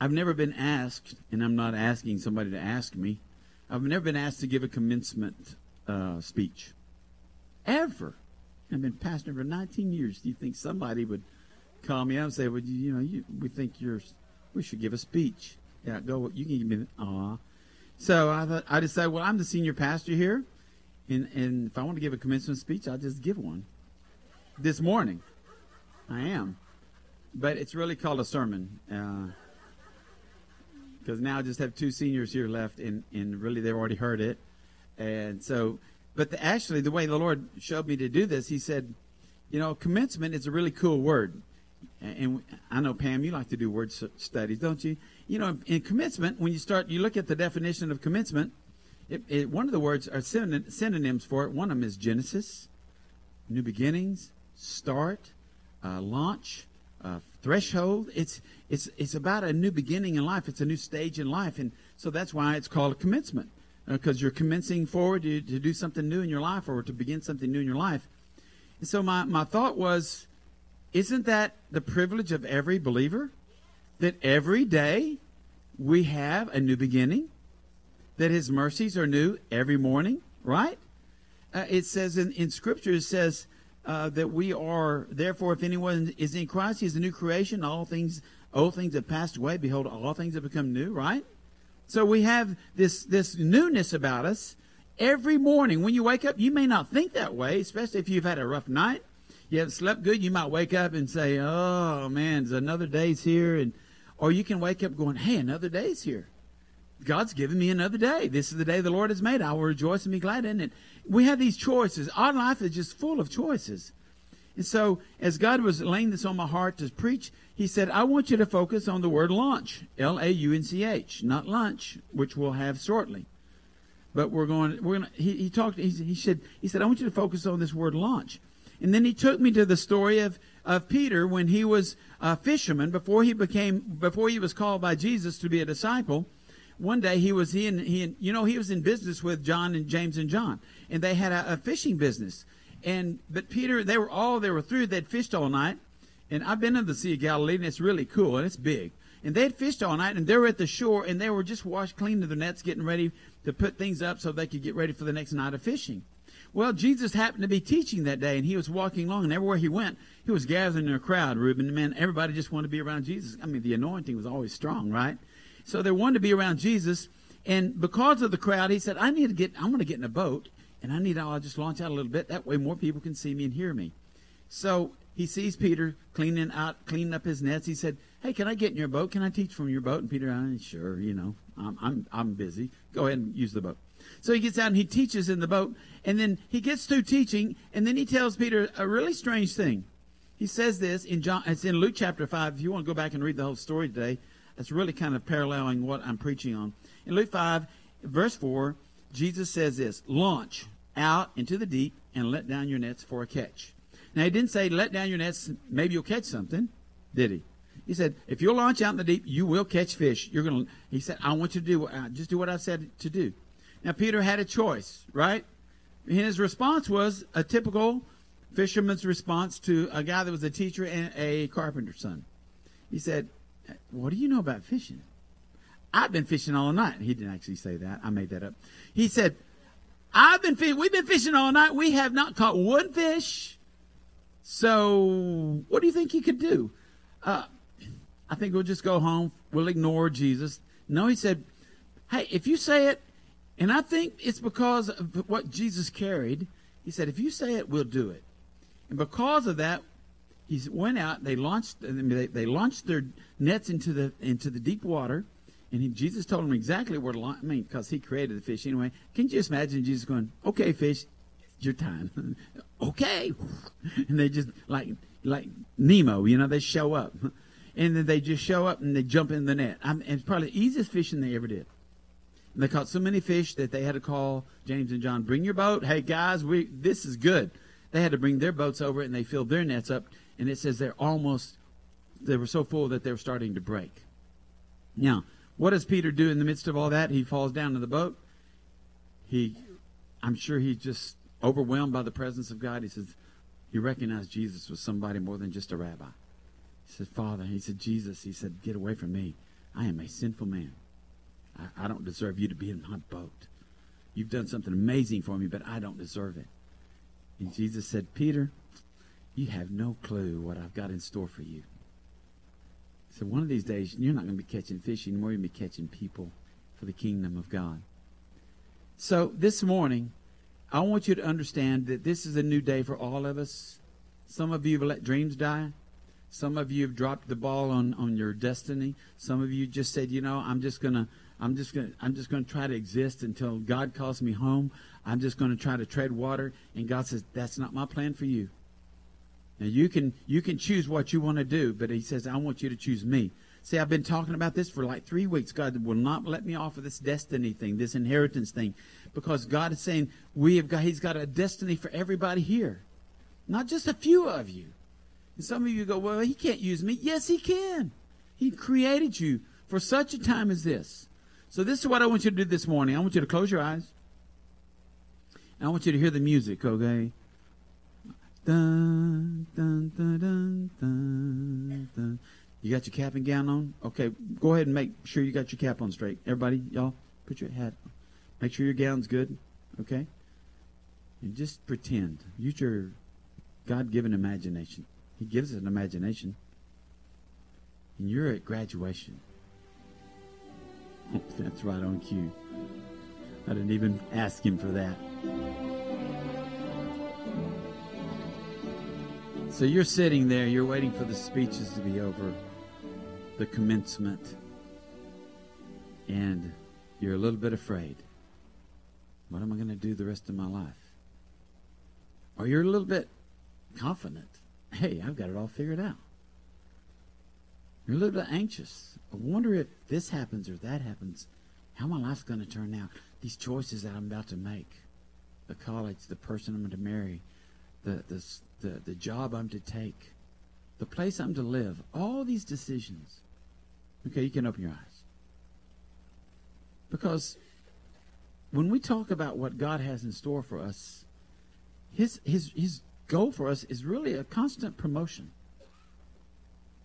I've never been asked, and I'm not asking somebody to ask me. I've never been asked to give a commencement uh, speech, ever. I've been pastor for 19 years. Do you think somebody would call me up and say, "Well, you, you know, you, we think you're, we should give a speech"? Yeah, go. You can give me. Aw. So I thought I decided, well, I'm the senior pastor here, and and if I want to give a commencement speech, I'll just give one. This morning, I am, but it's really called a sermon. Because now I just have two seniors here left, and, and really they've already heard it. And so, but the, actually, the way the Lord showed me to do this, He said, you know, commencement is a really cool word. And I know, Pam, you like to do word studies, don't you? You know, in commencement, when you start, you look at the definition of commencement, it, it, one of the words are synonyms for it. One of them is Genesis, new beginnings, start, uh, launch, uh, threshold. It's it's it's about a new beginning in life. It's a new stage in life, and so that's why it's called a commencement because uh, you're commencing forward to, to do something new in your life or to begin something new in your life. And so my my thought was, isn't that the privilege of every believer that every day we have a new beginning, that His mercies are new every morning, right? Uh, it says in, in Scripture, it says uh, that we are, therefore, if anyone is in Christ, he is a new creation. All things, old things have passed away. Behold, all things have become new, right? So we have this, this newness about us every morning. When you wake up, you may not think that way, especially if you've had a rough night. You haven't slept good. You might wake up and say, "Oh man, another day's here," and or you can wake up going, "Hey, another day's here." God's given me another day. This is the day the Lord has made. I will rejoice and be glad in it. We have these choices. Our life is just full of choices. And so, as God was laying this on my heart to preach, He said, I want you to focus on the word launch. L A U N C H, not lunch, which we'll have shortly. But we're going, we're going to, he, he talked, he, he said, he said, I want you to focus on this word launch. And then he took me to the story of, of Peter when he was a fisherman before he became, before he was called by Jesus to be a disciple one day he was he and he you know he was in business with John and James and John, and they had a, a fishing business. And but Peter, they were all they were through. They'd fished all night, and I've been in the Sea of Galilee, and it's really cool and it's big. And they'd fished all night, and they were at the shore, and they were just washed, cleaning their nets, getting ready to put things up so they could get ready for the next night of fishing. Well, Jesus happened to be teaching that day, and he was walking along, and everywhere he went, he was gathering a crowd, Reuben. Man, everybody just wanted to be around Jesus. I mean, the anointing was always strong, right? So they wanted to be around Jesus. And because of the crowd, he said, I need to get, I'm going to get in a boat and I need, I'll just launch out a little bit. That way more people can see me and hear me. So he sees Peter cleaning out, cleaning up his nets. He said, Hey, can I get in your boat? Can I teach from your boat? And Peter, oh, sure, you know, I'm, I'm, I'm busy. Go ahead and use the boat. So he gets out and he teaches in the boat. And then he gets through teaching. And then he tells Peter a really strange thing. He says this in John, it's in Luke chapter 5. If you want to go back and read the whole story today, that's really kind of paralleling what I'm preaching on. In Luke 5, verse 4, Jesus says this Launch out into the deep and let down your nets for a catch. Now, he didn't say, Let down your nets, maybe you'll catch something, did he? He said, If you'll launch out in the deep, you will catch fish. You're going to, he said, I want you to do, uh, just do what I said to do. Now, Peter had a choice, right? And his response was a typical fisherman's response to a guy that was a teacher and a carpenter's son. He said, what do you know about fishing? I've been fishing all night. He didn't actually say that. I made that up. He said, I've been fishing. We've been fishing all night. We have not caught one fish. So, what do you think he could do? Uh, I think we'll just go home. We'll ignore Jesus. No, he said, Hey, if you say it, and I think it's because of what Jesus carried, he said, If you say it, we'll do it. And because of that, he went out. They launched. They, they launched their nets into the into the deep water, and he, Jesus told them exactly where to launch. I mean, because he created the fish anyway. Can you just imagine Jesus going, "Okay, fish, it's your time." okay, and they just like like Nemo, you know, they show up, and then they just show up and they jump in the net. I it's probably the easiest fishing they ever did. And they caught so many fish that they had to call James and John, "Bring your boat, hey guys, we this is good." They had to bring their boats over and they filled their nets up and it says they're almost they were so full that they were starting to break. Now, what does Peter do in the midst of all that? He falls down in the boat. He, I'm sure he's just overwhelmed by the presence of God. He says, he recognized Jesus was somebody more than just a rabbi. He said, Father, he said, Jesus, he said, get away from me. I am a sinful man. I, I don't deserve you to be in my boat. You've done something amazing for me, but I don't deserve it. And Jesus said, Peter, you have no clue what I've got in store for you. So one of these days, you're not going to be catching fish anymore. You're going to be catching people for the kingdom of God. So this morning, I want you to understand that this is a new day for all of us. Some of you have let dreams die. Some of you have dropped the ball on, on your destiny. Some of you just said, you know, I'm just gonna I'm just gonna I'm just gonna try to exist until God calls me home. I'm just gonna try to tread water. And God says, That's not my plan for you. Now you can you can choose what you want to do, but he says, I want you to choose me. See, I've been talking about this for like three weeks. God will not let me off of this destiny thing, this inheritance thing, because God is saying we have got He's got a destiny for everybody here. Not just a few of you. And some of you go, well, he can't use me. Yes, he can. He created you for such a time as this. So this is what I want you to do this morning. I want you to close your eyes. I want you to hear the music, okay? Dun, dun, dun, dun, dun. You got your cap and gown on? Okay, go ahead and make sure you got your cap on straight. Everybody, y'all, put your hat on. Make sure your gown's good, okay? And just pretend. Use your God given imagination. He gives us an imagination. And you're at graduation. That's right on cue. I didn't even ask him for that. So you're sitting there, you're waiting for the speeches to be over, the commencement, and you're a little bit afraid. What am I going to do the rest of my life? Or you're a little bit confident hey, I've got it all figured out. You're a little bit anxious. I wonder if this happens or that happens, how my life's going to turn out. These choices that I'm about to make, the college, the person I'm going to marry, the, the, the, the job I'm to take, the place I'm to live, all these decisions. Okay, you can open your eyes. Because when we talk about what God has in store for us, his, his, his goal for us is really a constant promotion.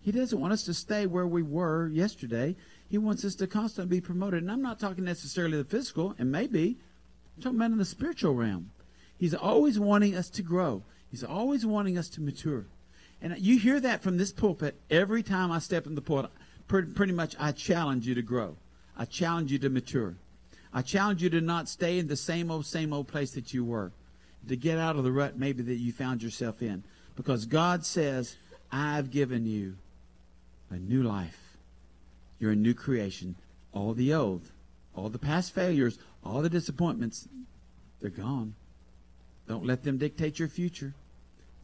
He doesn't want us to stay where we were yesterday. He wants us to constantly be promoted. And I'm not talking necessarily the physical, and maybe. I'm talking about in the spiritual realm. He's always wanting us to grow. He's always wanting us to mature. And you hear that from this pulpit every time I step in the pulpit. Pretty much, I challenge you to grow. I challenge you to mature. I challenge you to not stay in the same old, same old place that you were to get out of the rut maybe that you found yourself in. Because God says, I've given you a new life. You're a new creation. All the old, all the past failures, all the disappointments, they're gone. Don't let them dictate your future.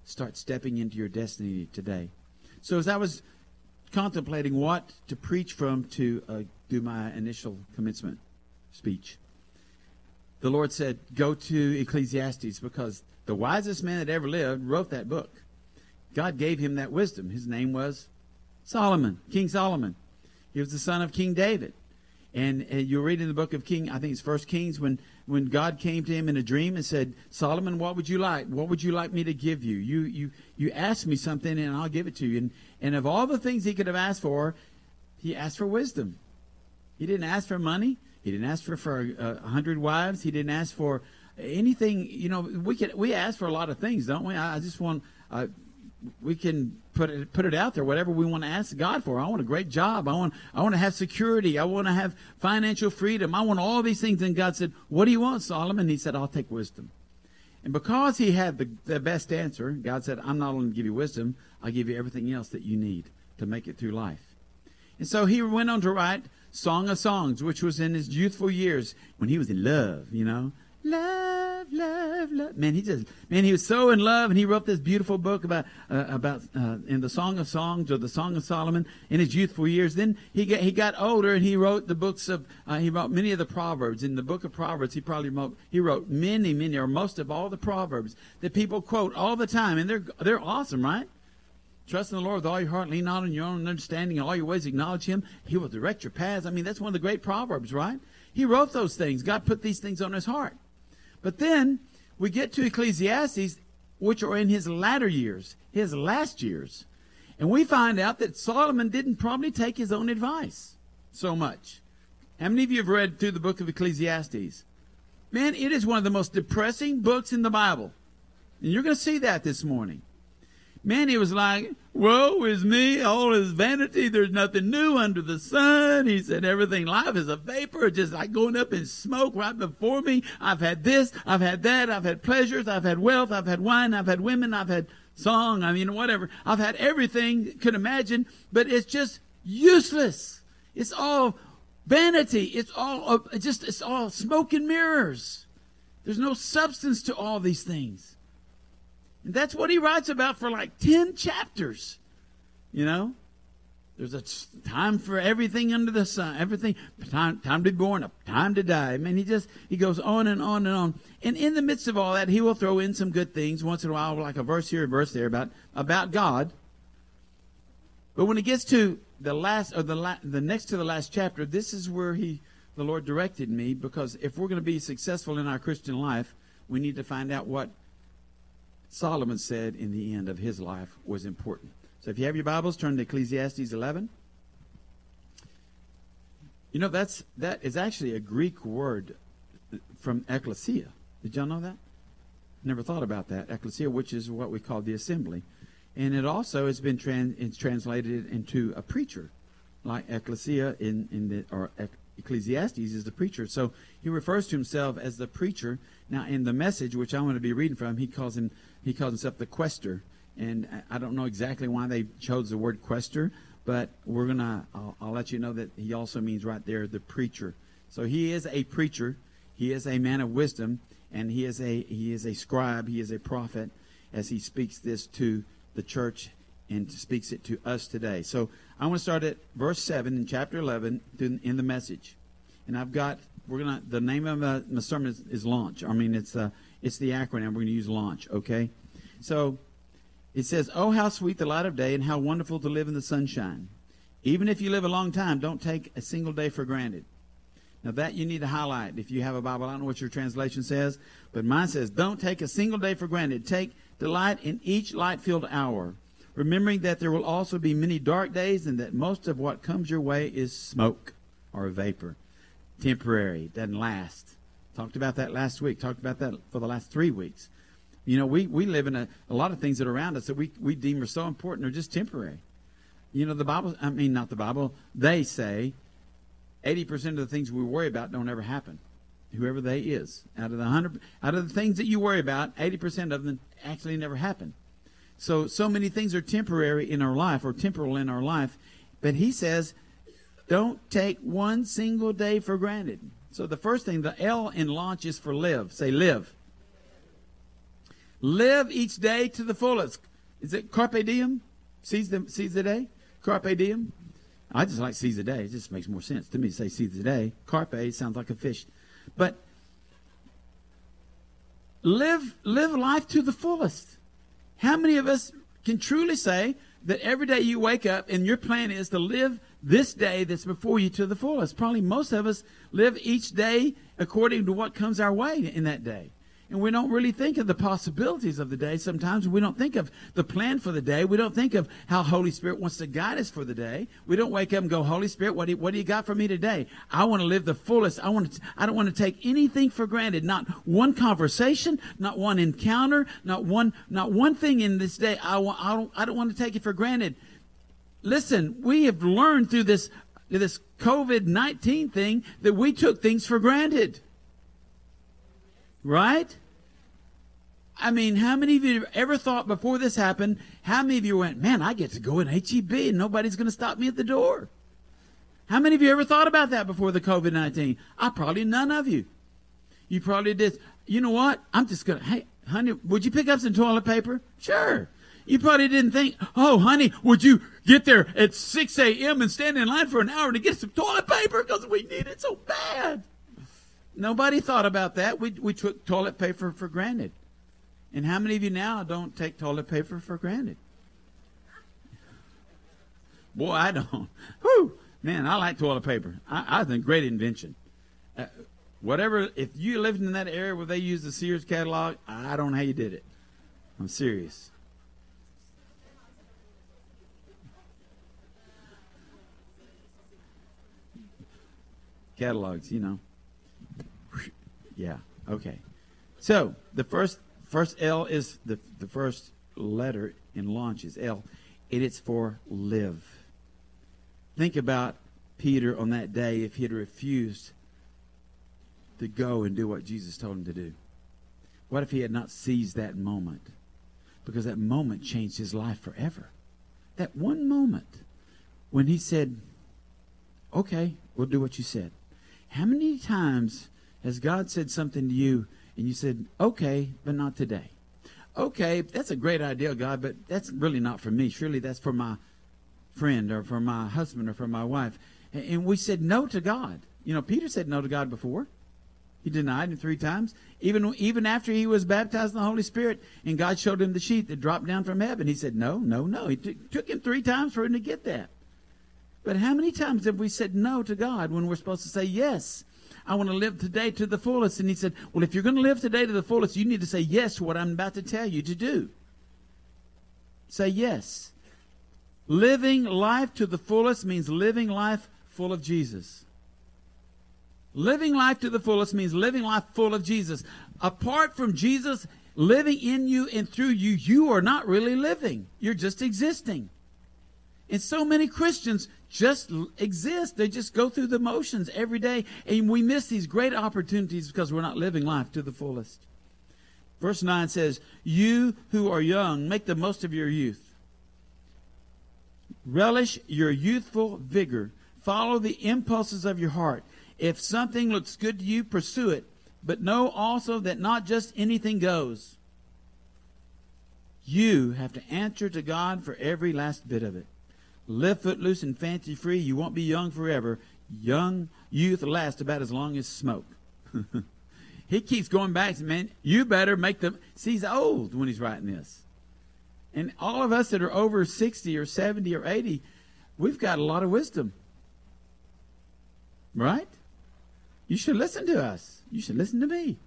Start stepping into your destiny today. So as I was contemplating what to preach from to uh, do my initial commencement speech, the Lord said, Go to Ecclesiastes because the wisest man that ever lived wrote that book. God gave him that wisdom. His name was Solomon, King Solomon. He was the son of King David. And, and you read in the book of King, I think it's First Kings, when, when God came to him in a dream and said, Solomon, what would you like? What would you like me to give you? You, you, you ask me something and I'll give it to you. And, and of all the things he could have asked for, he asked for wisdom. He didn't ask for money. He didn't ask for for a hundred wives. He didn't ask for anything. You know, we can we ask for a lot of things, don't we? I, I just want. Uh, we can put it put it out there. Whatever we want to ask God for. I want a great job. I want I want to have security. I want to have financial freedom. I want all these things. And God said, "What do you want, Solomon?" He said, "I'll take wisdom." And because he had the, the best answer, God said, I'm not only give you wisdom, I'll give you everything else that you need to make it through life. And so he went on to write Song of Songs, which was in his youthful years when he was in love, you know. Love, love, love. Man, he just, man, he was so in love, and he wrote this beautiful book about, uh, about, uh, in the Song of Songs or the Song of Solomon in his youthful years. Then he got, he got older, and he wrote the books of, uh, he wrote many of the Proverbs. In the book of Proverbs, he probably wrote, he wrote many, many, or most of all the Proverbs that people quote all the time, and they're, they're awesome, right? Trust in the Lord with all your heart, lean not on your own understanding, in all your ways acknowledge Him. He will direct your paths. I mean, that's one of the great proverbs, right? He wrote those things. God put these things on his heart. But then we get to Ecclesiastes, which are in his latter years, his last years. And we find out that Solomon didn't probably take his own advice. so much. How many of you have read through the book of Ecclesiastes? Man, it is one of the most depressing books in the Bible. And you're going to see that this morning. Man, he was like, Woe is me, all is vanity. There's nothing new under the sun. He said, Everything life is a vapor, just like going up in smoke right before me. I've had this, I've had that, I've had pleasures, I've had wealth, I've had wine, I've had women, I've had song, I mean, whatever. I've had everything could imagine, but it's just useless. It's all vanity. It's all uh, just, it's all smoke and mirrors. There's no substance to all these things. And that's what he writes about for like 10 chapters. You know? There's a time for everything under the sun, everything, time, time to be born, a time to die. I mean, he just, he goes on and on and on. And in the midst of all that, he will throw in some good things once in a while, like a verse here, a verse there about, about God. But when it gets to the last, or the, la- the next to the last chapter, this is where he, the Lord directed me, because if we're going to be successful in our Christian life, we need to find out what Solomon said in the end of his life was important. So if you have your Bibles, turn to Ecclesiastes 11. You know, that's, that is actually a Greek word from ecclesia. Did y'all know that? Never thought about that. Ecclesia, which is what we call the assembly. And it also has been trans, translated into a preacher, like ecclesia in, in the, or Ecclesiastes is the preacher. So he refers to himself as the preacher. Now, in the message, which I'm going to be reading from, he calls him he calls himself the quester. And I don't know exactly why they chose the word quester, but we're gonna. I'll, I'll let you know that he also means right there the preacher. So he is a preacher. He is a man of wisdom, and he is a he is a scribe. He is a prophet, as he speaks this to the church and speaks it to us today. So I want to start at verse seven in chapter eleven in the message, and I've got we're gonna the name of my, my sermon is, is launch. I mean it's uh, it's the acronym. We're going to use launch. Okay, so it says, "Oh, how sweet the light of day, and how wonderful to live in the sunshine." Even if you live a long time, don't take a single day for granted. Now that you need to highlight if you have a Bible. I don't know what your translation says, but mine says, "Don't take a single day for granted. Take delight in each light-filled hour." Remembering that there will also be many dark days and that most of what comes your way is smoke or vapor temporary, doesn't last. Talked about that last week. Talked about that for the last three weeks. You know, we, we live in a, a lot of things that are around us that we, we deem are so important are just temporary. You know, the Bible, I mean, not the Bible, they say 80% of the things we worry about don't ever happen. Whoever they is. Out of the 100, out of the things that you worry about, 80% of them actually never happen. So, so many things are temporary in our life or temporal in our life. But he says don't take one single day for granted. So the first thing, the L in launch is for live. Say live. Live each day to the fullest. Is it carpe diem? Seize the, seize the day? Carpe diem? I just like seize the day. It just makes more sense to me to say seize the day. Carpe sounds like a fish. But live, live life to the fullest. How many of us can truly say that every day you wake up and your plan is to live this day that's before you to the fullest. Probably most of us live each day according to what comes our way in that day. And we don't really think of the possibilities of the day. Sometimes we don't think of the plan for the day. We don't think of how Holy Spirit wants to guide us for the day. We don't wake up and go, Holy Spirit, what do you, what do you got for me today? I want to live the fullest. I want to, I don't want to take anything for granted. Not one conversation, not one encounter, not one, not one thing in this day. I want, I don't, I don't want to take it for granted listen, we have learned through this, this COVID 19 thing that we took things for granted. Right? I mean, how many of you ever thought before this happened, how many of you went, man, I get to go in HEB and nobody's going to stop me at the door? How many of you ever thought about that before the COVID 19? I probably none of you. You probably did. You know what? I'm just going to, hey, honey, would you pick up some toilet paper? Sure. You probably didn't think, oh, honey, would you get there at 6 a.m. and stand in line for an hour to get some toilet paper because we need it so bad? Nobody thought about that. We, we took toilet paper for granted. And how many of you now don't take toilet paper for granted? Boy, I don't. Whew. Man, I like toilet paper. I, I think great invention. Uh, whatever, if you lived in that area where they use the Sears catalog, I don't know how you did it. I'm serious. catalogs, you know. Yeah. Okay. So the first first L is the the first letter in launch is L. And It is for live. Think about Peter on that day if he had refused to go and do what Jesus told him to do. What if he had not seized that moment? Because that moment changed his life forever. That one moment when he said, Okay, we'll do what you said. How many times has God said something to you and you said, Okay, but not today? Okay, that's a great idea, God, but that's really not for me. Surely that's for my friend or for my husband or for my wife. And we said no to God. You know, Peter said no to God before. He denied him three times. Even even after he was baptized in the Holy Spirit and God showed him the sheet that dropped down from heaven, he said, No, no, no. It t- took him three times for him to get that. But how many times have we said no to God when we're supposed to say yes? I want to live today to the fullest. And he said, Well, if you're going to live today to the fullest, you need to say yes to what I'm about to tell you to do. Say yes. Living life to the fullest means living life full of Jesus. Living life to the fullest means living life full of Jesus. Apart from Jesus living in you and through you, you are not really living. You're just existing. And so many Christians just exist. They just go through the motions every day. And we miss these great opportunities because we're not living life to the fullest. Verse 9 says, You who are young, make the most of your youth. Relish your youthful vigor. Follow the impulses of your heart. If something looks good to you, pursue it. But know also that not just anything goes. You have to answer to God for every last bit of it. Live footloose and fancy free. You won't be young forever. Young youth lasts about as long as smoke. he keeps going back to man, you better make them see he's old when he's writing this. And all of us that are over 60 or 70 or 80, we've got a lot of wisdom. Right? You should listen to us. You should listen to me.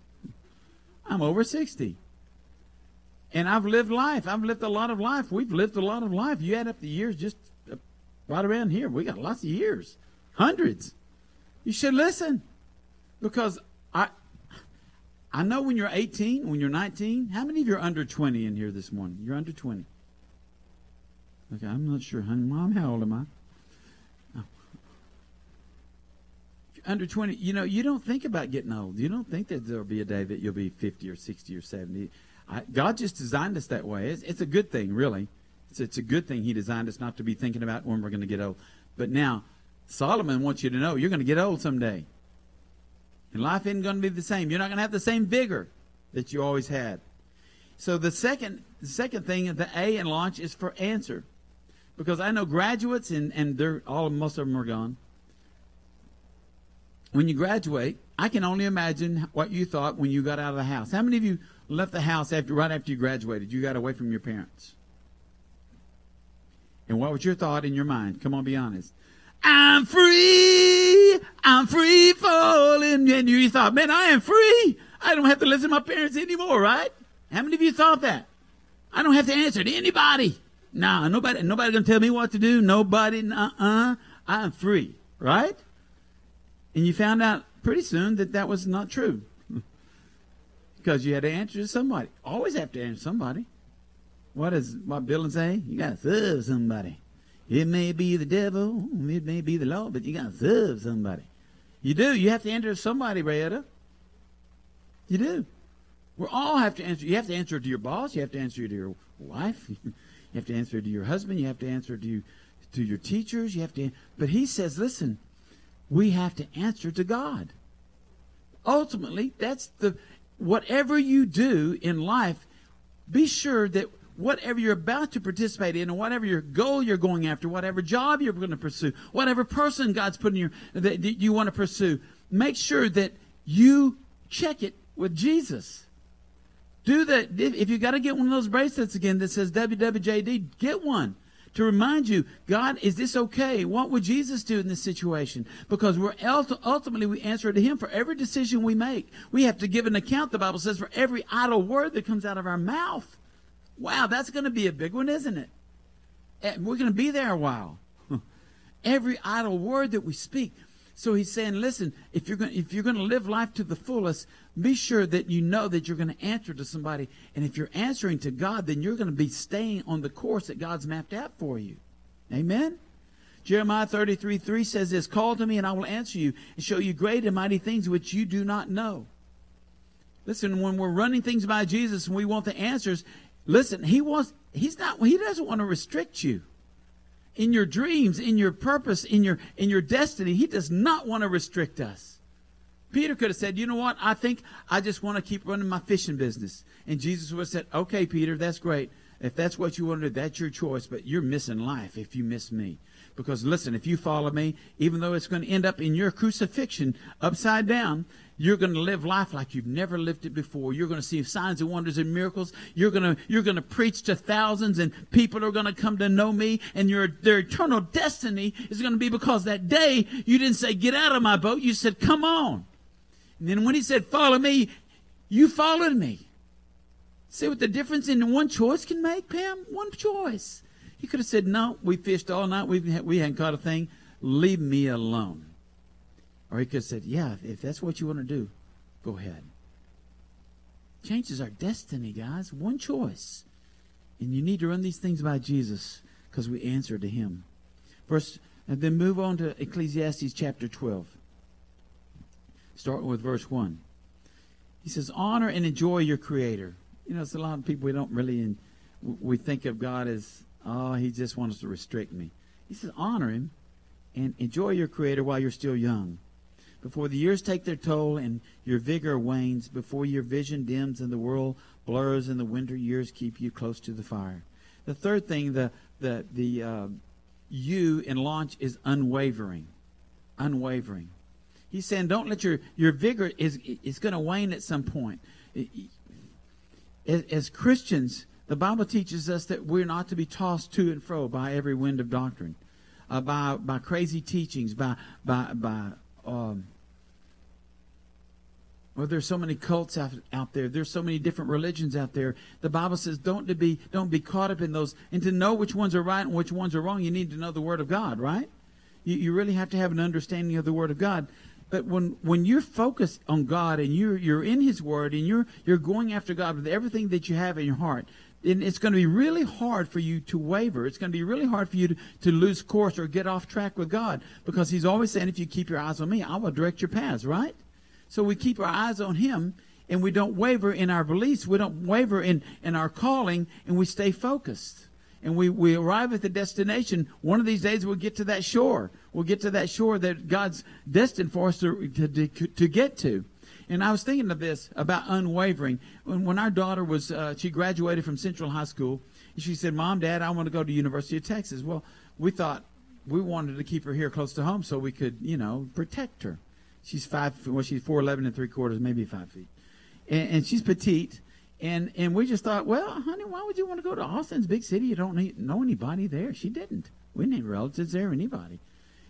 I'm over 60. And I've lived life. I've lived a lot of life. We've lived a lot of life. You add up the years just right around here. We got lots of years, hundreds. You should listen because I I know when you're 18, when you're 19. How many of you are under 20 in here this morning? You're under 20. Okay, I'm not sure, honey. Mom, how old am I? Oh. Under 20, you know, you don't think about getting old. You don't think that there'll be a day that you'll be 50 or 60 or 70. I, God just designed us that way. It's, it's a good thing, really. It's, a good thing He designed us not to be thinking about when we're going to get old. But now, Solomon wants you to know you're going to get old someday. And life isn't going to be the same. You're not going to have the same vigor that you always had. So the second, the second thing, the A in launch is for answer, because I know graduates and and they're all most of them are gone. When you graduate, I can only imagine what you thought when you got out of the house. How many of you left the house after right after you graduated? You got away from your parents. And what was your thought in your mind? Come on, be honest. I'm free. I'm free falling. And you thought, man, I am free. I don't have to listen to my parents anymore, right? How many of you thought that? I don't have to answer to anybody. Nah, nobody, nobody gonna tell me what to do. Nobody, uh-uh. I'm free, right? And you found out pretty soon that that was not true. because you had to answer to somebody. Always have to answer somebody. What does what Bill say? You gotta serve somebody. It may be the devil, it may be the law, but you got to serve somebody. You do. You have to answer to somebody, Rayetta. You do. We all have to answer. You have to answer to your boss. You have to answer to your wife. you have to answer to your husband. You have to answer to to your teachers. You have to. But he says, listen, we have to answer to God. Ultimately, that's the whatever you do in life. Be sure that whatever you're about to participate in, or whatever your goal you're going after, whatever job you're going to pursue, whatever person God's putting you that you want to pursue, make sure that you check it with Jesus. Do that. If you got to get one of those bracelets again that says WWJD, get one to remind you, God, is this okay? What would Jesus do in this situation? Because we're ultimately we answer to Him for every decision we make. We have to give an account. The Bible says for every idle word that comes out of our mouth. Wow, that's going to be a big one, isn't it? Eh, we're going to be there a while. Every idle word that we speak. So he's saying, listen, if you're going if you're going to live life to the fullest, be sure that you know that you're going to answer to somebody. And if you're answering to God, then you're going to be staying on the course that God's mapped out for you. Amen. Jeremiah 33 3 says this Call to me, and I will answer you and show you great and mighty things which you do not know. Listen, when we're running things by Jesus and we want the answers, listen, he wants he's not he doesn't want to restrict you. In your dreams, in your purpose, in your in your destiny, he does not want to restrict us. Peter could have said, "You know what? I think I just want to keep running my fishing business." And Jesus would have said, "Okay, Peter, that's great. If that's what you want to do, that's your choice, but you're missing life if you miss me." Because listen, if you follow me, even though it's going to end up in your crucifixion upside down, you're going to live life like you've never lived it before. You're going to see signs and wonders and miracles. You're going to, you're going to preach to thousands and people are going to come to know me and your, their eternal destiny is going to be because that day you didn't say, get out of my boat. You said, come on. And then when he said, follow me, you followed me. See what the difference in one choice can make, Pam? One choice. He could have said, No, we fished all night. We, we hadn't caught a thing. Leave me alone. Or he could have said, Yeah, if that's what you want to do, go ahead. Changes our destiny, guys. One choice. And you need to run these things by Jesus because we answer to him. Verse, and then move on to Ecclesiastes chapter 12. Starting with verse 1. He says, Honor and enjoy your Creator. You know, it's a lot of people we don't really, we think of God as Oh, he just wants to restrict me. He says, honor him and enjoy your Creator while you're still young. Before the years take their toll and your vigor wanes, before your vision dims and the world blurs and the winter years keep you close to the fire. The third thing, the the the uh, you in launch is unwavering, unwavering. He's saying, don't let your your vigor is is going to wane at some point. As, as Christians, the Bible teaches us that we're not to be tossed to and fro by every wind of doctrine, uh, by by crazy teachings, by by by. Um, well, there's so many cults out, out there. There's so many different religions out there. The Bible says don't to be don't be caught up in those, and to know which ones are right and which ones are wrong. You need to know the Word of God, right? You, you really have to have an understanding of the Word of God. But when when you're focused on God and you're you're in His Word and you're you're going after God with everything that you have in your heart, it's going to be really hard for you to waver. It's going to be really hard for you to, to lose course or get off track with God because He's always saying, if you keep your eyes on me, I will direct your paths, right? So we keep our eyes on Him and we don't waver in our beliefs. We don't waver in, in our calling and we stay focused. And we, we arrive at the destination. One of these days we'll get to that shore. We'll get to that shore that God's destined for us to, to, to get to. And I was thinking of this about unwavering. When, when our daughter was, uh, she graduated from Central High School, she said, Mom, Dad, I want to go to University of Texas. Well, we thought we wanted to keep her here close to home so we could, you know, protect her. She's five, well, she's 4'11 and three quarters, maybe five feet. And, and she's petite. And, and we just thought, well, honey, why would you want to go to Austin's big city? You don't need, know anybody there. She didn't. We didn't have relatives there, anybody.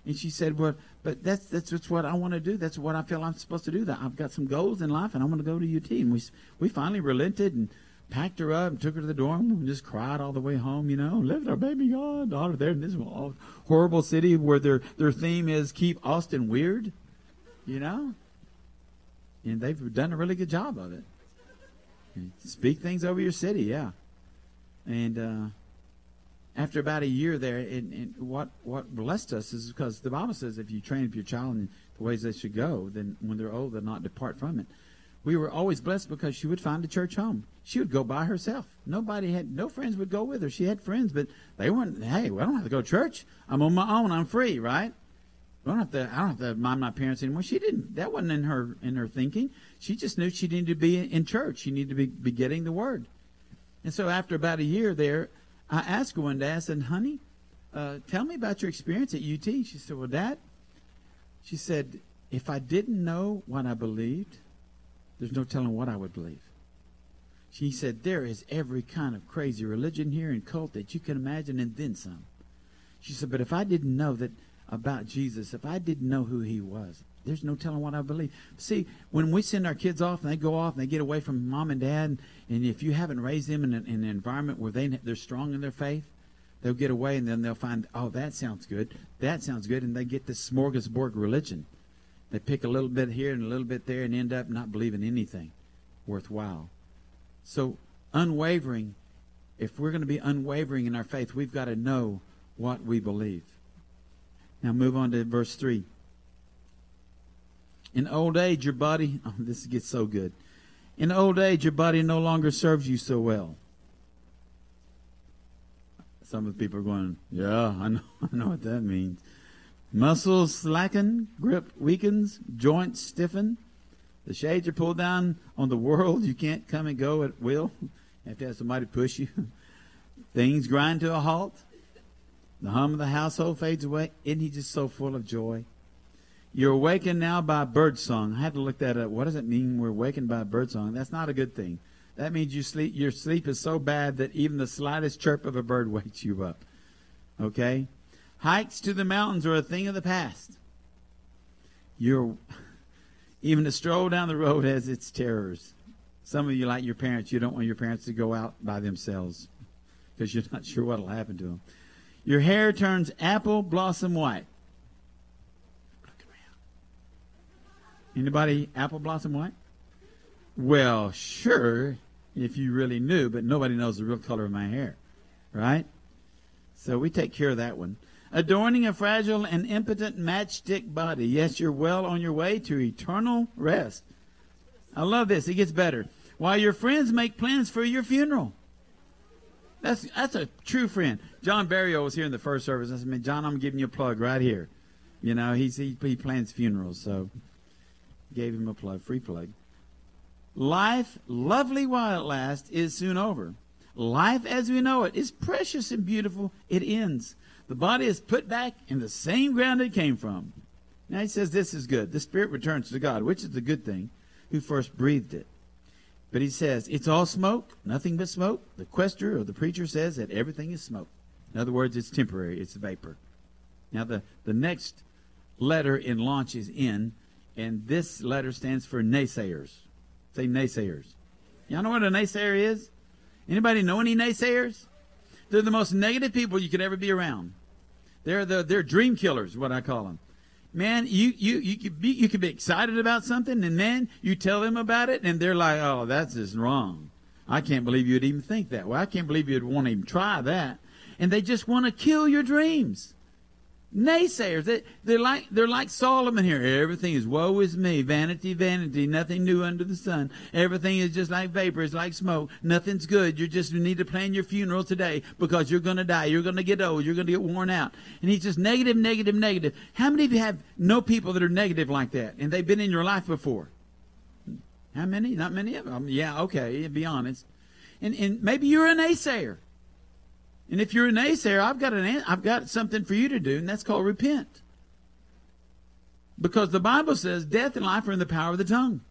And she said, "Well, but that's that's just what I want to do. That's what I feel I'm supposed to do. That I've got some goals in life, and I want to go to UT." And we we finally relented and packed her up and took her to the dorm and just cried all the way home. You know, left our baby daughter there in this horrible city where their their theme is keep Austin weird. You know, and they've done a really good job of it. Speak things over your city, yeah, and. uh after about a year there, what what blessed us is because the Bible says if you train up your child in the ways they should go, then when they're old, they'll not depart from it. We were always blessed because she would find a church home. She would go by herself. Nobody had no friends would go with her. She had friends, but they weren't. Hey, well, I don't have to go to church. I'm on my own. I'm free, right? I don't have to. I don't have to mind my parents anymore. She didn't. That wasn't in her in her thinking. She just knew she needed to be in church. She needed to be, be getting the word. And so after about a year there, I asked her one day, I said, honey, uh, tell me about your experience at UT. She said, well, Dad, she said, if I didn't know what I believed, there's no telling what I would believe. She said, there is every kind of crazy religion here and cult that you can imagine and then some. She said, but if I didn't know that about Jesus, if I didn't know who he was, there's no telling what I believe. See, when we send our kids off and they go off and they get away from mom and dad, and if you haven't raised them in an, in an environment where they they're strong in their faith, they'll get away and then they'll find, oh, that sounds good. That sounds good. And they get this smorgasbord religion. They pick a little bit here and a little bit there and end up not believing anything worthwhile. So, unwavering, if we're going to be unwavering in our faith, we've got to know what we believe. Now, move on to verse 3. In old age, your body, oh, this gets so good. In old age, your body no longer serves you so well. Some of the people are going, yeah, I know, I know what that means. Muscles slacken, grip weakens, joints stiffen. The shades are pulled down on the world. You can't come and go at will. You have to have somebody push you. Things grind to a halt. The hum of the household fades away. Isn't he just so full of joy? You're awakened now by bird song. I had to look that up. What does it mean we're awakened by bird song? That's not a good thing. That means you sleep, your sleep is so bad that even the slightest chirp of a bird wakes you up. Okay? Hikes to the mountains are a thing of the past. You're, even a stroll down the road has its terrors. Some of you, like your parents, you don't want your parents to go out by themselves because you're not sure what will happen to them. Your hair turns apple blossom white. Anybody apple blossom white? Well, sure, if you really knew, but nobody knows the real color of my hair, right? So we take care of that one. Adorning a fragile and impotent matchstick body. Yes, you're well on your way to eternal rest. I love this. It gets better. While your friends make plans for your funeral. That's that's a true friend. John Barrio was here in the first service. I said, Man, John, I'm giving you a plug right here. You know, he's, he, he plans funerals, so gave him a plug, free plug. Life, lovely while it lasts, is soon over. Life as we know it is precious and beautiful. It ends. The body is put back in the same ground it came from. Now he says this is good. The spirit returns to God, which is the good thing, who first breathed it. But he says it's all smoke, nothing but smoke. The quester or the preacher says that everything is smoke. In other words, it's temporary, it's vapor. Now the, the next letter in launch is N, and this letter stands for naysayers. Say naysayers. Y'all know what a naysayer is? Anybody know any naysayers? They're the most negative people you could ever be around. They're the they're dream killers, what I call them. Man, you you you could be you could be excited about something, and then you tell them about it, and they're like, "Oh, that's just wrong. I can't believe you'd even think that. Well, I can't believe you'd want to even try that." And they just want to kill your dreams naysayers. They, they're like they're like Solomon here. Everything is woe is me, vanity, vanity, nothing new under the sun. Everything is just like vapor, it's like smoke. Nothing's good. You just need to plan your funeral today because you're going to die. You're going to get old. You're going to get worn out. And he's just negative, negative, negative. How many of you have no people that are negative like that, and they've been in your life before? How many? Not many of them. Yeah, okay. Be honest. And and maybe you're a naysayer. And if you're a naysayer, I've got an I've got something for you to do, and that's called repent. Because the Bible says death and life are in the power of the tongue.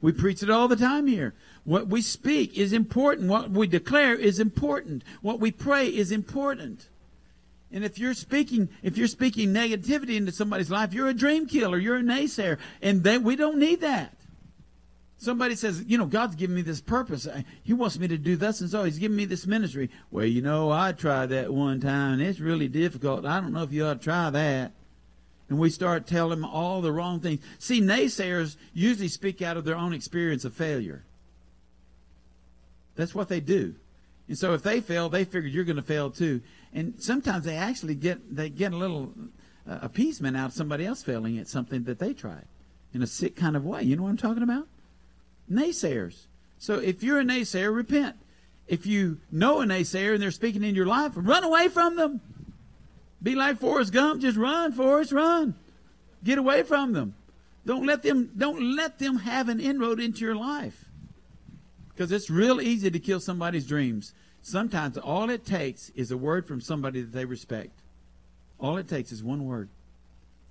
We preach it all the time here. What we speak is important. What we declare is important. What we pray is important. And if you're speaking, if you're speaking negativity into somebody's life, you're a dream killer. You're a naysayer, and they, we don't need that. Somebody says, you know, God's given me this purpose. He wants me to do this and so. He's given me this ministry. Well, you know, I tried that one time and it's really difficult. I don't know if you ought to try that. And we start telling them all the wrong things. See, naysayers usually speak out of their own experience of failure. That's what they do. And so if they fail, they figure you're going to fail too. And sometimes they actually get they get a little uh, appeasement out of somebody else failing at something that they tried in a sick kind of way. You know what I'm talking about? Naysayers. So if you're a naysayer, repent. If you know a naysayer and they're speaking in your life, run away from them. Be like Forrest Gump, just run, Forrest, run. Get away from them. Don't let them don't let them have an inroad into your life. Because it's real easy to kill somebody's dreams. Sometimes all it takes is a word from somebody that they respect. All it takes is one word.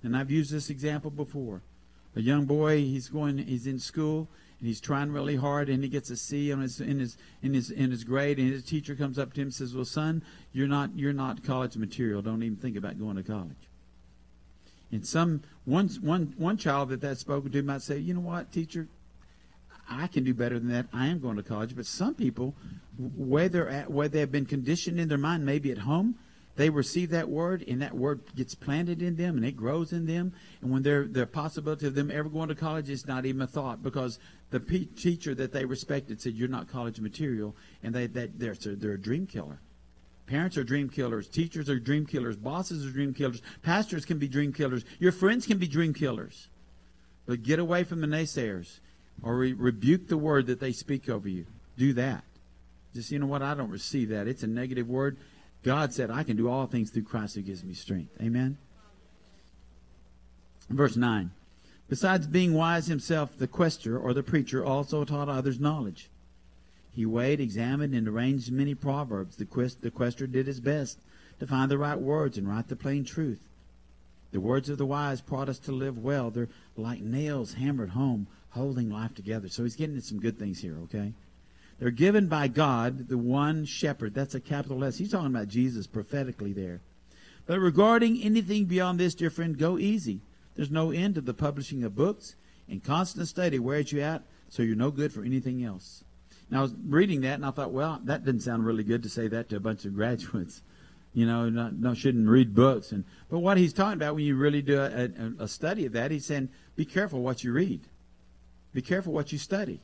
And I've used this example before. A young boy, he's going he's in school and he's trying really hard and he gets a C on his in his in his in his grade and his teacher comes up to him and says, "Well, son, you're not you're not college material. Don't even think about going to college." And some one one one child that that spoken to might say, "You know what, teacher? I can do better than that. I am going to college." But some people, where they're at, where they have been conditioned in their mind, maybe at home, they receive that word and that word gets planted in them and it grows in them. And when there the possibility of them ever going to college is not even a thought because the pe- teacher that they respected said you're not college material and they that they're they're a dream killer. Parents are dream killers. Teachers are dream killers. Bosses are dream killers. Pastors can be dream killers. Your friends can be dream killers. But get away from the naysayers or re- rebuke the word that they speak over you. Do that. Just, you know what? I don't receive that. It's a negative word. God said, I can do all things through Christ who gives me strength. Amen. Verse 9. Besides being wise himself, the quester or the preacher also taught others knowledge. He weighed, examined, and arranged many proverbs. The, quest, the did his best to find the right words and write the plain truth. The words of the wise brought us to live well. They're like nails hammered home, holding life together. So he's getting at some good things here, okay? They're given by God, the one shepherd. That's a capital S. He's talking about Jesus prophetically there. But regarding anything beyond this, dear friend, go easy. There's no end to the publishing of books, and constant study wears you out, so you're no good for anything else. Now, I was reading that, and I thought, well, that didn't sound really good to say that to a bunch of graduates. You know, not, no, shouldn't read books. And but what he's talking about when you really do a, a, a study of that, he's saying, be careful what you read. Be careful what you study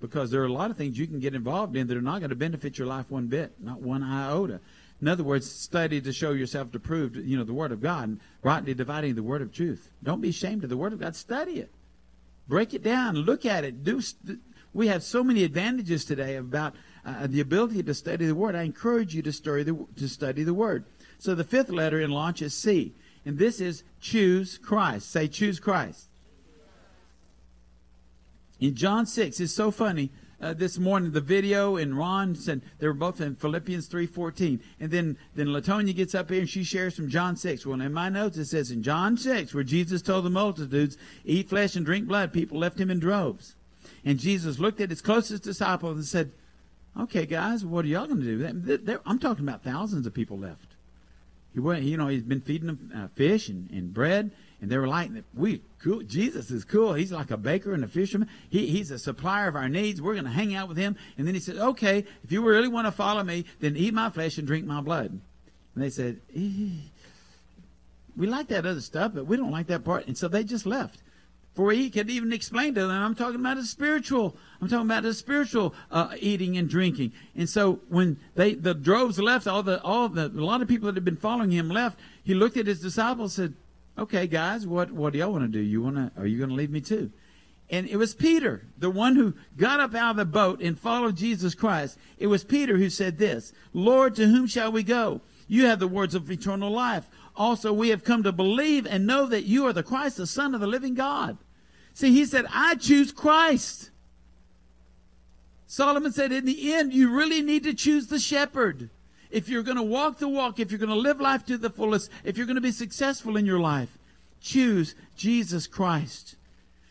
because there are a lot of things you can get involved in that are not going to benefit your life one bit, not one iota. In other words, study to show yourself to prove, you know, the Word of God, and rightly dividing the Word of truth. Don't be ashamed of the Word of God. Study it. Break it down. Look at it. Do. We have so many advantages today about uh, the ability to study the Word. I encourage you to study the, to study the Word. So the fifth letter in launch is C, and this is choose Christ. Say, choose Christ. In John 6, it's so funny. Uh, this morning, the video and Ron said they were both in Philippians 3.14. And then, then Latonia gets up here and she shares from John 6. Well, in my notes, it says in John 6, where Jesus told the multitudes, eat flesh and drink blood, people left him in droves. And Jesus looked at his closest disciples and said, okay, guys, what are y'all going to do? I'm talking about thousands of people left. He went, you know, he's been feeding them uh, fish and, and bread and they were like, "We cool. Jesus is cool. He's like a baker and a fisherman. He, he's a supplier of our needs. We're going to hang out with him." And then he said, "Okay, if you really want to follow me, then eat my flesh and drink my blood." And they said, "We like that other stuff, but we don't like that part." And so they just left. For he could even explain to them, I'm talking about a spiritual. I'm talking about a spiritual uh, eating and drinking. And so when they the droves left, all the all the a lot of people that had been following him left. He looked at his disciples, and said, okay, guys, what, what do y'all want to do? You want to, are you going to leave me too? And it was Peter, the one who got up out of the boat and followed Jesus Christ. It was Peter who said this, Lord, to whom shall we go? You have the words of eternal life. Also, we have come to believe and know that you are the Christ, the Son of the living God. See, he said, I choose Christ. Solomon said, in the end, you really need to choose the shepherd if you're going to walk the walk, if you're going to live life to the fullest, if you're going to be successful in your life, choose Jesus Christ.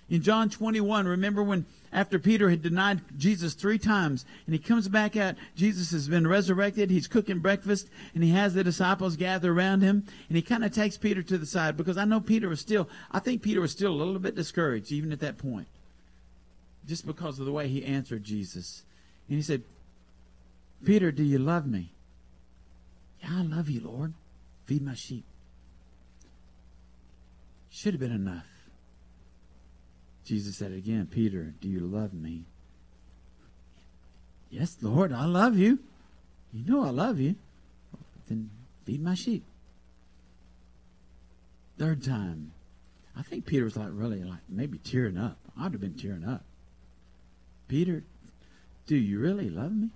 In John 21, remember when after Peter had denied Jesus three times and he comes back out, Jesus has been resurrected, he's cooking breakfast, and he has the disciples gather around him, and he kind of takes Peter to the side because I know Peter was still, I think Peter was still a little bit discouraged even at that point, just because of the way he answered Jesus. And he said, Peter, do you love me? I love you, Lord. Feed my sheep. Should have been enough. Jesus said it again, Peter, do you love me? Yes, Lord, I love you. You know I love you. Then feed my sheep. Third time. I think Peter was like really like maybe tearing up. I'd have been tearing up. Peter, do you really love me?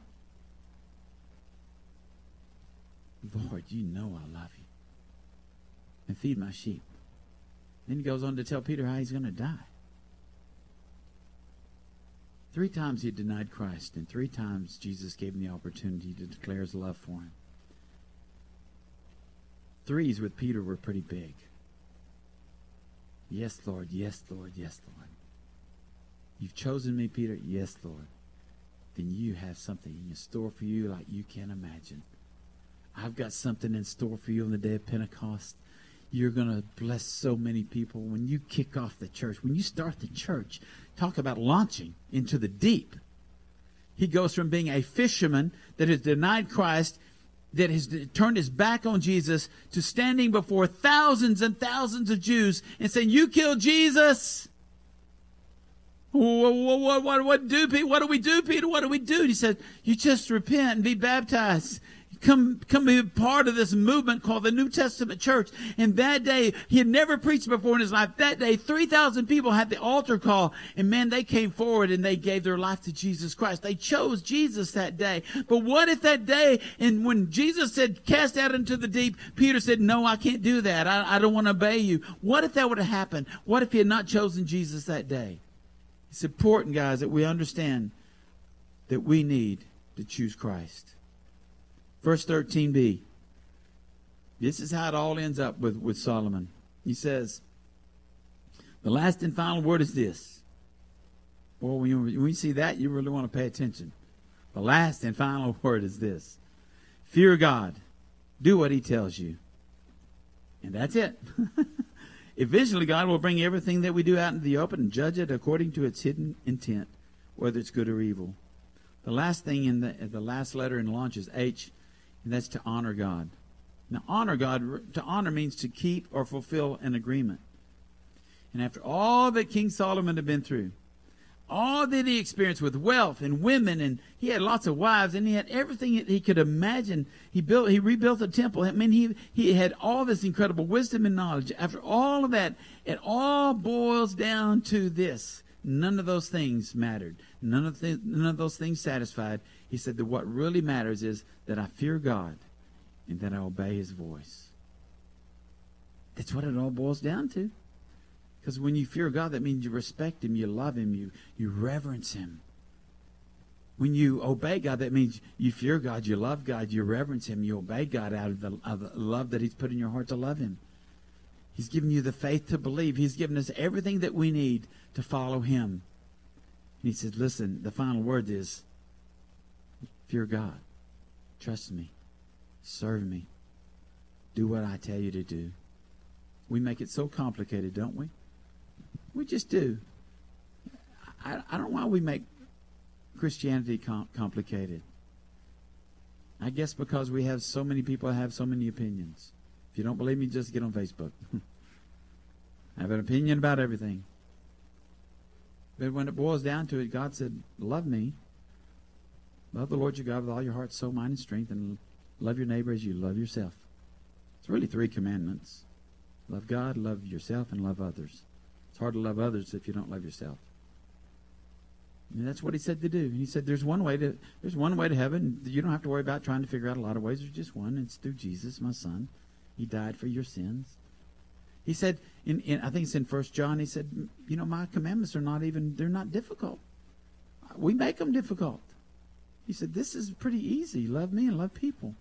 Lord, you know I love you. And feed my sheep. Then he goes on to tell Peter how he's going to die. Three times he denied Christ, and three times Jesus gave him the opportunity to declare his love for him. Threes with Peter were pretty big. Yes, Lord. Yes, Lord. Yes, Lord. You've chosen me, Peter. Yes, Lord. Then you have something in store for you like you can't imagine. I've got something in store for you on the day of Pentecost. You're going to bless so many people. When you kick off the church, when you start the church, talk about launching into the deep. He goes from being a fisherman that has denied Christ that has turned his back on Jesus to standing before thousands and thousands of Jews and saying, You killed Jesus. What, what, what, what, do? What do we do, Peter? What do we do? And he said, You just repent and be baptized come come be part of this movement called the New Testament Church. And that day, he had never preached before in his life. That day, 3,000 people had the altar call. And man, they came forward and they gave their life to Jesus Christ. They chose Jesus that day. But what if that day, and when Jesus said, cast out into the deep, Peter said, no, I can't do that. I, I don't want to obey you. What if that would have happened? What if he had not chosen Jesus that day? It's important, guys, that we understand that we need to choose Christ. Verse 13b. This is how it all ends up with, with Solomon. He says, The last and final word is this. Well, when you, when you see that, you really want to pay attention. The last and final word is this Fear God, do what He tells you. And that's it. Eventually, God will bring everything that we do out into the open and judge it according to its hidden intent, whether it's good or evil. The last thing in the, the last letter in launch is H and that's to honor God. Now, honor God, to honor means to keep or fulfill an agreement. And after all that King Solomon had been through, all that he experienced with wealth and women, and he had lots of wives, and he had everything that he could imagine. He built, he rebuilt the temple. I mean, he he had all this incredible wisdom and knowledge. After all of that, it all boils down to this: none of those things mattered. None of none of those things satisfied. He said that what really matters is that I fear God and that I obey his voice. That's what it all boils down to. Because when you fear God, that means you respect him, you love him, you, you reverence him. When you obey God, that means you fear God, you love God, you reverence him, you obey God out of the, of the love that he's put in your heart to love him. He's given you the faith to believe. He's given us everything that we need to follow him. And he said, listen, the final word is Fear God. Trust me. Serve me. Do what I tell you to do. We make it so complicated, don't we? We just do. I, I don't know why we make Christianity com- complicated. I guess because we have so many people have so many opinions. If you don't believe me, just get on Facebook. I have an opinion about everything. But when it boils down to it, God said, Love me Love the Lord your God with all your heart, soul, mind, and strength, and love your neighbor as you love yourself. It's really three commandments. Love God, love yourself, and love others. It's hard to love others if you don't love yourself. And that's what he said to do. He said there's one way to there's one way to heaven. You don't have to worry about trying to figure out a lot of ways. There's just one. It's through Jesus, my son. He died for your sins. He said in, in I think it's in First John. He said, you know, my commandments are not even they're not difficult. We make them difficult. He said, This is pretty easy. Love me and love people.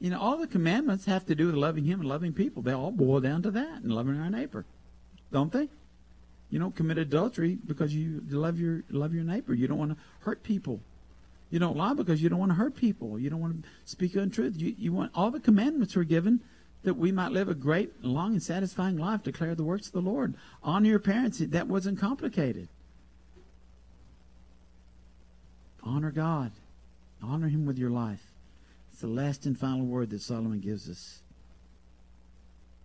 You know, all the commandments have to do with loving Him and loving people. They all boil down to that and loving our neighbor, don't they? You don't commit adultery because you love your love your neighbor. You don't want to hurt people. You don't lie because you don't want to hurt people. You don't want to speak untruth. You, you want all the commandments were given that we might live a great, long, and satisfying life. Declare the works of the Lord. Honor your parents. That wasn't complicated. Honor God. Honor Him with your life. It's the last and final word that Solomon gives us.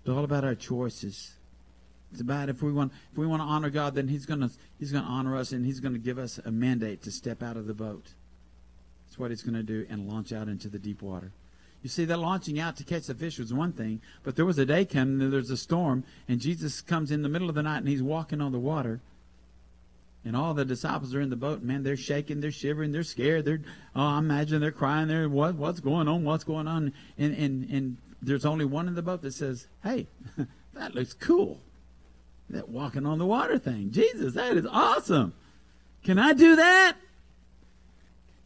It's all about our choices. It's about if we want if we want to honor God, then He's gonna He's gonna honor us and He's gonna give us a mandate to step out of the boat. That's what He's gonna do and launch out into the deep water. You see, that launching out to catch the fish was one thing, but there was a day coming, there's a storm, and Jesus comes in the middle of the night and he's walking on the water. And all the disciples are in the boat. Man, they're shaking, they're shivering, they're scared. They're, oh, I imagine they're crying. They're, what, what's going on? What's going on? And, and, and there's only one in the boat that says, hey, that looks cool. That walking on the water thing. Jesus, that is awesome. Can I do that?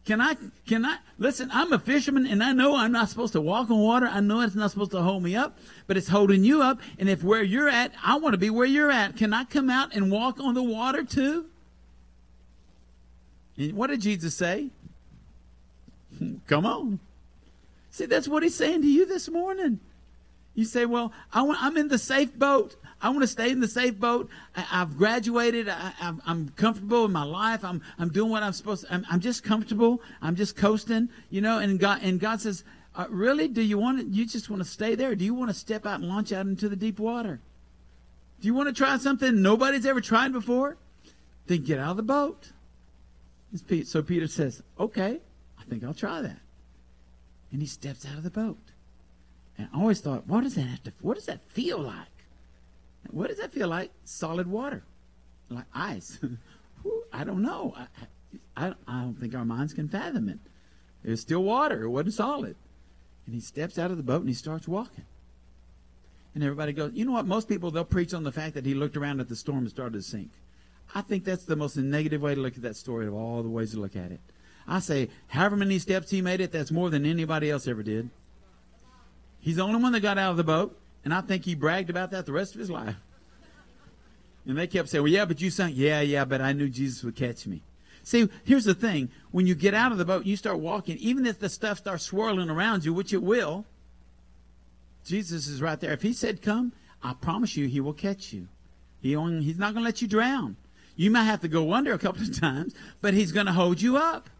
Can I, can I, listen, I'm a fisherman and I know I'm not supposed to walk on water. I know it's not supposed to hold me up, but it's holding you up. And if where you're at, I want to be where you're at. Can I come out and walk on the water too? What did Jesus say? Come on. See, that's what he's saying to you this morning. You say, well, I want, I'm in the safe boat. I want to stay in the safe boat. I, have graduated. I, am comfortable in my life. I'm, I'm doing what I'm supposed to. I'm, I'm just comfortable. I'm just coasting, you know, and God, and God says, uh, really? Do you want to, you just want to stay there? Do you want to step out and launch out into the deep water? Do you want to try something nobody's ever tried before? Then get out of the boat. So Peter says, okay, I think I'll try that. And he steps out of the boat. And I always thought, what does that have to, what does that feel like? What does that feel like? Solid water, like ice. I don't know. I, I, I don't think our minds can fathom it. It was still water. It wasn't solid. And he steps out of the boat and he starts walking. And everybody goes, you know what? Most people, they'll preach on the fact that he looked around at the storm and started to sink. I think that's the most negative way to look at that story of all the ways to look at it. I say, however many steps he made it, that's more than anybody else ever did. He's the only one that got out of the boat, and I think he bragged about that the rest of his life. And they kept saying, well, yeah, but you sunk. Yeah, yeah, but I knew Jesus would catch me. See, here's the thing. When you get out of the boat, you start walking, even if the stuff starts swirling around you, which it will, Jesus is right there. If he said come, I promise you he will catch you. He only, he's not going to let you drown. You might have to go under a couple of times, but he's going to hold you up.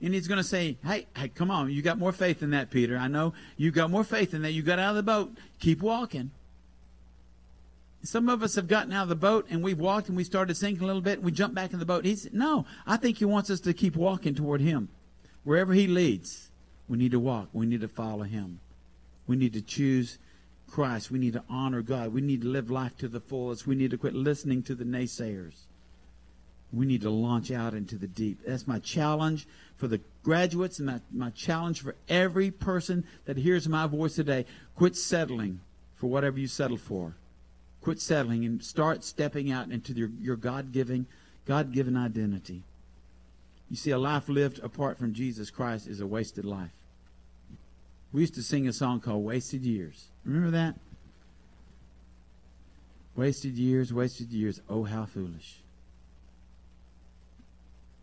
And he's going to say, hey, hey, come on. You got more faith than that, Peter. I know you got more faith than that. You got out of the boat. Keep walking. Some of us have gotten out of the boat and we've walked and we started sinking a little bit and we jumped back in the boat. He said, no, I think he wants us to keep walking toward him. Wherever he leads, we need to walk. We need to follow him. We need to choose Christ. We need to honor God. We need to live life to the fullest. We need to quit listening to the naysayers. We need to launch out into the deep. That's my challenge for the graduates and my, my challenge for every person that hears my voice today. Quit settling for whatever you settle for. Quit settling and start stepping out into your, your God-giving, God-given identity. You see, a life lived apart from Jesus Christ is a wasted life. We used to sing a song called Wasted Years. Remember that? Wasted years, wasted years. Oh, how foolish.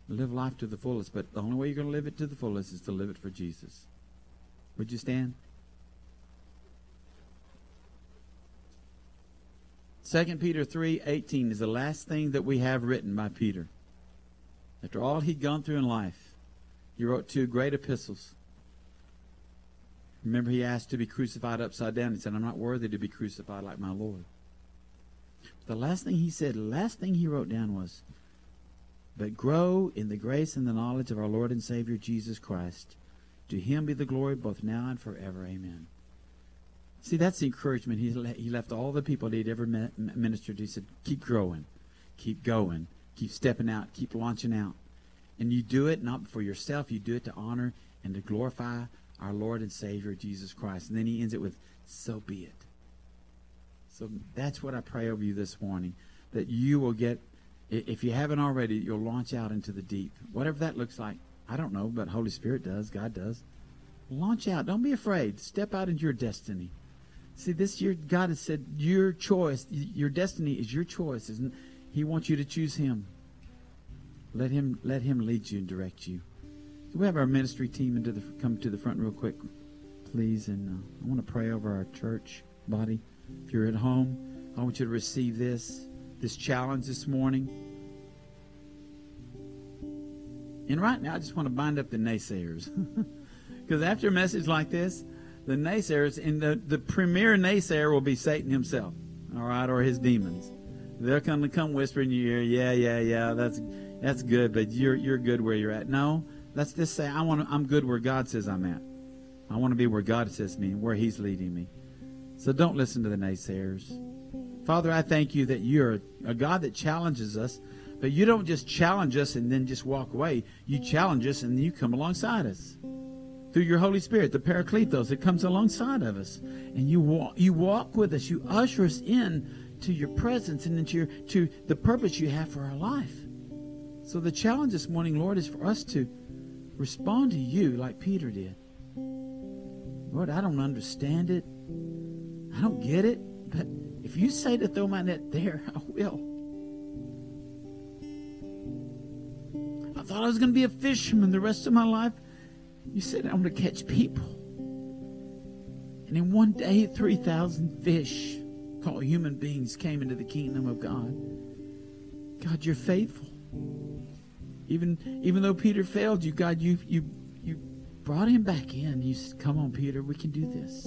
Live life to the fullest, but the only way you're going to live it to the fullest is to live it for Jesus. Would you stand? 2 Peter 3:18 is the last thing that we have written by Peter. After all he'd gone through in life, he wrote two great epistles. Remember, he asked to be crucified upside down. He said, I'm not worthy to be crucified like my Lord. The last thing he said, last thing he wrote down was, But grow in the grace and the knowledge of our Lord and Savior Jesus Christ. To him be the glory both now and forever. Amen. See, that's the encouragement. He, he left all the people that he'd ever ministered to. He said, Keep growing, keep going, keep stepping out, keep launching out. And you do it not for yourself, you do it to honor and to glorify our Lord and Savior Jesus Christ. And then he ends it with, so be it. So that's what I pray over you this morning, that you will get, if you haven't already, you'll launch out into the deep. Whatever that looks like, I don't know, but Holy Spirit does, God does. Launch out. Don't be afraid. Step out into your destiny. See, this year, God has said your choice, your destiny is your choice. Isn't He wants you to choose Him. Let Him let Him lead you and direct you. Can we have our ministry team into the come to the front real quick, please? And uh, I want to pray over our church body. If you're at home, I want you to receive this this challenge this morning. And right now, I just want to bind up the naysayers. Because after a message like this, the naysayers, and the, the premier naysayer will be Satan himself, all right, or his demons. They're going to come whisper in your ear, yeah, yeah, yeah, that's that's good, but you're you're good where you're at. No, Let's just say I want I'm good where God says I'm at. I want to be where God says me, where He's leading me. So don't listen to the naysayers. Father, I thank you that you're a God that challenges us, but you don't just challenge us and then just walk away. You challenge us and you come alongside us through your Holy Spirit, the Parakletos that comes alongside of us, and you walk you walk with us. You usher us in to your presence and into your to the purpose you have for our life. So the challenge this morning, Lord, is for us to respond to you like Peter did. Lord, I don't understand it. I don't get it. But if you say to throw my net there, I will. I thought I was going to be a fisherman the rest of my life. You said I'm going to catch people. And in one day, 3,000 fish called human beings came into the kingdom of God. God, you're faithful. Even even though Peter failed you, God, you you you brought him back in. You said, Come on, Peter, we can do this.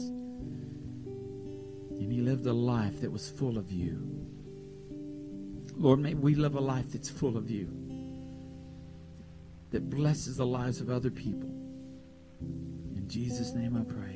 And he lived a life that was full of you. Lord, may we live a life that's full of you, that blesses the lives of other people. In Jesus' name I pray.